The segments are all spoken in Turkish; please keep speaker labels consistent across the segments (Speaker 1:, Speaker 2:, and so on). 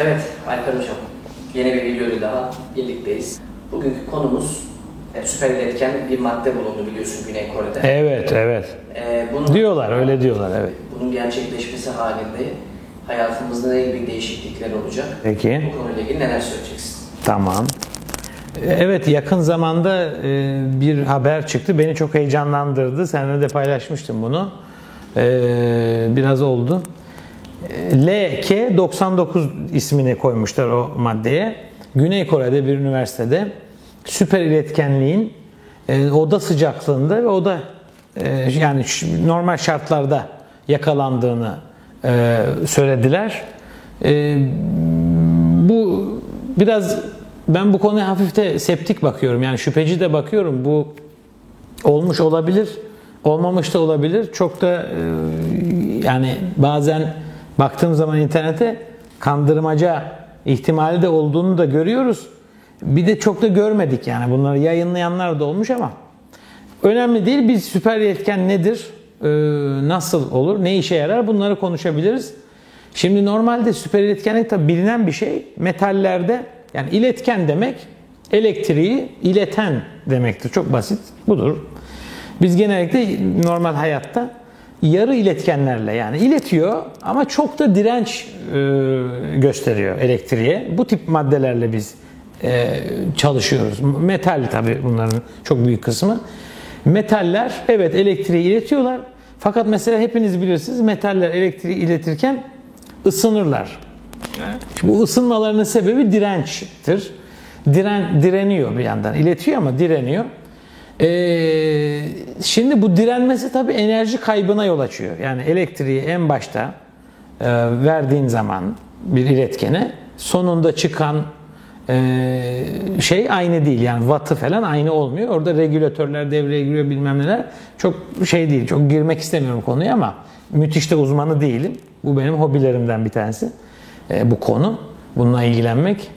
Speaker 1: Evet Alper Hocam, yeni bir videoyla daha birlikteyiz. Bugünkü konumuz e, süper iletken bir madde bulundu biliyorsun Güney Kore'de.
Speaker 2: Evet, evet.
Speaker 1: E, bunun,
Speaker 2: Diyorlar, öyle diyorlar, evet.
Speaker 1: Bunun gerçekleşmesi halinde hayatımızda ne gibi değişiklikler olacak?
Speaker 2: Peki.
Speaker 1: Bu konuyla ilgili neler söyleyeceksin?
Speaker 2: Tamam. Evet, yakın zamanda e, bir haber çıktı. Beni çok heyecanlandırdı. Seninle de paylaşmıştım bunu. E, Biraz oldu. E, LK99 ismini koymuşlar o maddeye. Güney Kore'de bir üniversitede süper iletkenliğin e, oda sıcaklığında ve oda e, yani normal şartlarda yakalandığını e, söylediler. E, bu biraz ben bu konuya hafif de septik bakıyorum. Yani şüpheci de bakıyorum. Bu olmuş olabilir, olmamış da olabilir. Çok da e, yani bazen baktığım zaman internete kandırmaca ihtimali de olduğunu da görüyoruz. Bir de çok da görmedik yani bunları yayınlayanlar da olmuş ama önemli değil. Bir süper yetken nedir? E, nasıl olur? Ne işe yarar? Bunları konuşabiliriz. Şimdi normalde süper iletkenlik tabi bilinen bir şey. Metallerde yani iletken demek elektriği ileten demektir. Çok basit. Budur. Biz genellikle normal hayatta yarı iletkenlerle yani iletiyor ama çok da direnç e, gösteriyor elektriğe. Bu tip maddelerle biz e, çalışıyoruz. Metal tabi bunların çok büyük kısmı. Metaller evet elektriği iletiyorlar. Fakat mesela hepiniz bilirsiniz metaller elektriği iletirken ısınırlar. Bu ısınmalarının sebebi dirençtir. Diren, direniyor bir yandan. İletiyor ama direniyor. Ee, şimdi bu direnmesi tabii enerji kaybına yol açıyor. Yani elektriği en başta e, verdiğin zaman bir iletkene sonunda çıkan e, şey aynı değil. Yani wattı falan aynı olmuyor. Orada regülatörler devreye giriyor bilmem neler. Çok şey değil. Çok girmek istemiyorum konuya ama müthiş de uzmanı değilim. Bu benim hobilerimden bir tanesi. E, bu konu. Bununla ilgilenmek.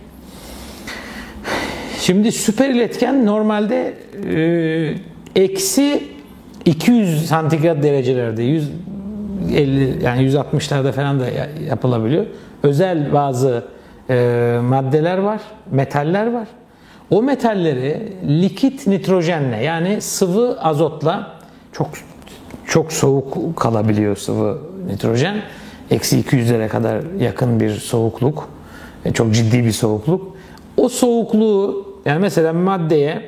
Speaker 2: Şimdi süper iletken normalde e, eksi 200 santigrat derecelerde 150 yani 160'larda falan da ya- yapılabiliyor. Özel bazı e, maddeler var, metaller var. O metalleri likit nitrojenle yani sıvı azotla çok çok soğuk kalabiliyor sıvı nitrojen. Eksi 200'lere kadar yakın bir soğukluk. E, Çok ciddi bir soğukluk. O soğukluğu yani mesela maddeye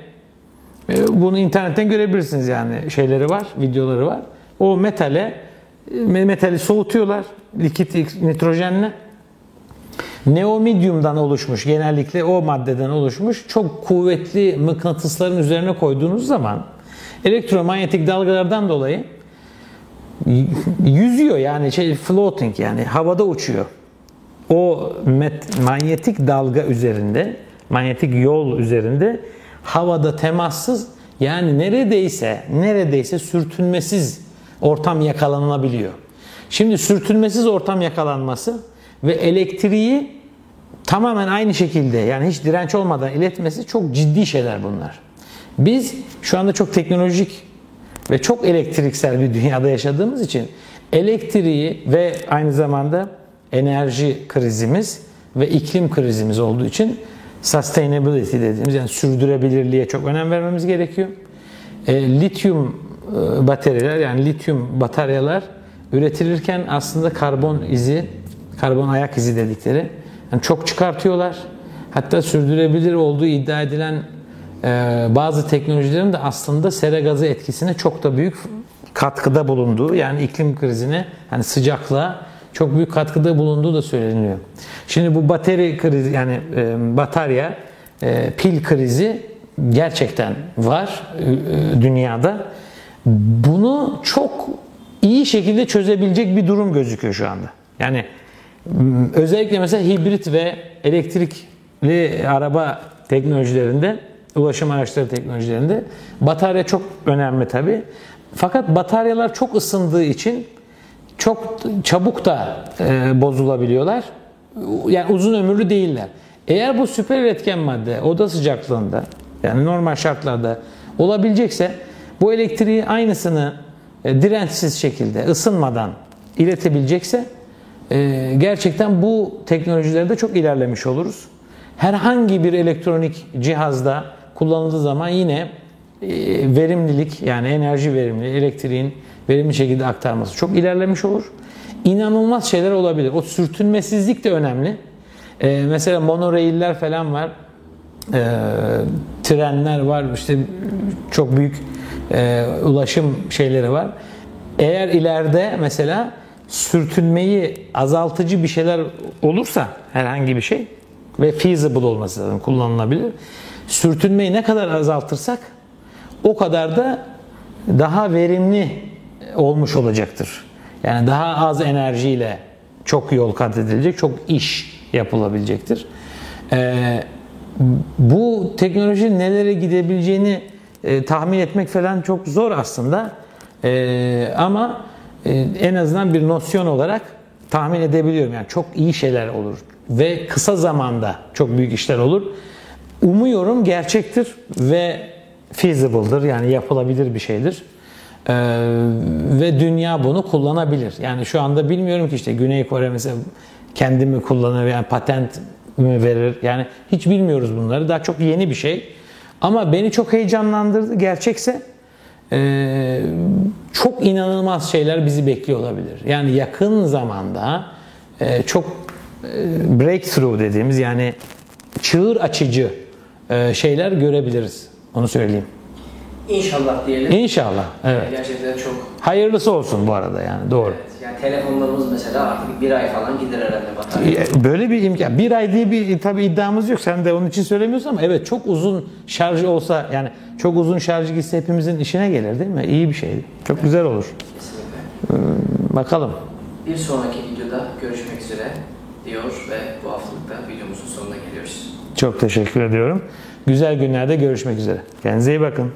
Speaker 2: e, bunu internetten görebilirsiniz yani şeyleri var, videoları var. O metale e, metali soğutuyorlar likit nitrojenle. Neomidyumdan oluşmuş, genellikle o maddeden oluşmuş çok kuvvetli mıknatısların üzerine koyduğunuz zaman elektromanyetik dalgalardan dolayı yüzüyor yani şey floating yani havada uçuyor. O met- manyetik dalga üzerinde, manyetik yol üzerinde havada temassız yani neredeyse neredeyse sürtünmesiz ortam yakalanabiliyor. Şimdi sürtünmesiz ortam yakalanması ve elektriği tamamen aynı şekilde yani hiç direnç olmadan iletmesi çok ciddi şeyler bunlar. Biz şu anda çok teknolojik ve çok elektriksel bir dünyada yaşadığımız için elektriği ve aynı zamanda enerji krizimiz ve iklim krizimiz olduğu için sustainability dediğimiz yani sürdürülebilirliğe çok önem vermemiz gerekiyor. E, lityum e, bataryalar yani lityum bataryalar üretilirken aslında karbon izi, karbon ayak izi dedikleri yani çok çıkartıyorlar. Hatta sürdürülebilir olduğu iddia edilen e, bazı teknolojilerin de aslında sera gazı etkisine çok da büyük katkıda bulunduğu yani iklim krizine hani sıcaklığa çok büyük katkıda bulunduğu da söyleniyor. Şimdi bu bateri krizi yani e, batarya e, pil krizi gerçekten var e, e, dünyada. Bunu çok iyi şekilde çözebilecek bir durum gözüküyor şu anda. Yani özellikle mesela hibrit ve elektrikli araba teknolojilerinde, ulaşım araçları teknolojilerinde batarya çok önemli tabi. Fakat bataryalar çok ısındığı için çok çabuk da e, bozulabiliyorlar. Yani uzun ömürlü değiller. Eğer bu süper üretken madde oda sıcaklığında yani normal şartlarda olabilecekse bu elektriği aynısını e, dirençsiz şekilde ısınmadan iletebilecekse e, gerçekten bu teknolojilerde çok ilerlemiş oluruz. Herhangi bir elektronik cihazda kullanıldığı zaman yine verimlilik yani enerji verimliliği, elektriğin verimli şekilde aktarması çok ilerlemiş olur. İnanılmaz şeyler olabilir. O sürtünmesizlik de önemli. E, mesela monorailler falan var. E, trenler var. işte çok büyük e, ulaşım şeyleri var. Eğer ileride mesela sürtünmeyi azaltıcı bir şeyler olursa herhangi bir şey ve feasible olması lazım, kullanılabilir. Sürtünmeyi ne kadar azaltırsak o kadar da daha verimli olmuş olacaktır. Yani daha az enerjiyle çok yol kat edilecek, çok iş yapılabilecektir. Ee, bu teknoloji nelere gidebileceğini e, tahmin etmek falan çok zor aslında. E, ama e, en azından bir nosyon olarak tahmin edebiliyorum. Yani çok iyi şeyler olur ve kısa zamanda çok büyük işler olur. Umuyorum gerçektir ve feasible'dır yani yapılabilir bir şeydir. Ee, ve dünya bunu kullanabilir. Yani şu anda bilmiyorum ki işte Güney Kore mesela kendi mi kullanır yani patent mi verir yani hiç bilmiyoruz bunları. Daha çok yeni bir şey. Ama beni çok heyecanlandırdı. Gerçekse ee, çok inanılmaz şeyler bizi bekliyor olabilir. Yani yakın zamanda e, çok e, breakthrough dediğimiz yani çığır açıcı e, şeyler görebiliriz. Onu söyleyeyim.
Speaker 1: İnşallah diyelim.
Speaker 2: İnşallah. Evet.
Speaker 1: Gerçekten çok
Speaker 2: Hayırlısı olsun bu arada yani doğru.
Speaker 1: Evet, yani telefonlarımız mesela artık bir ay falan gider herhalde batarya.
Speaker 2: Böyle bir imkan. Bir ay diye bir tabi iddiamız yok. Sen de onun için söylemiyorsun ama evet çok uzun şarj olsa yani çok uzun şarj gitse hepimizin işine gelir değil mi? İyi bir şey. Çok güzel olur.
Speaker 1: Kesinlikle.
Speaker 2: Bakalım.
Speaker 1: Bir sonraki videoda görüşmek üzere diyor ve bu haftalıkta videomuzun sonuna geliyoruz.
Speaker 2: Çok teşekkür ediyorum. Güzel günlerde görüşmek üzere. Kendinize iyi bakın.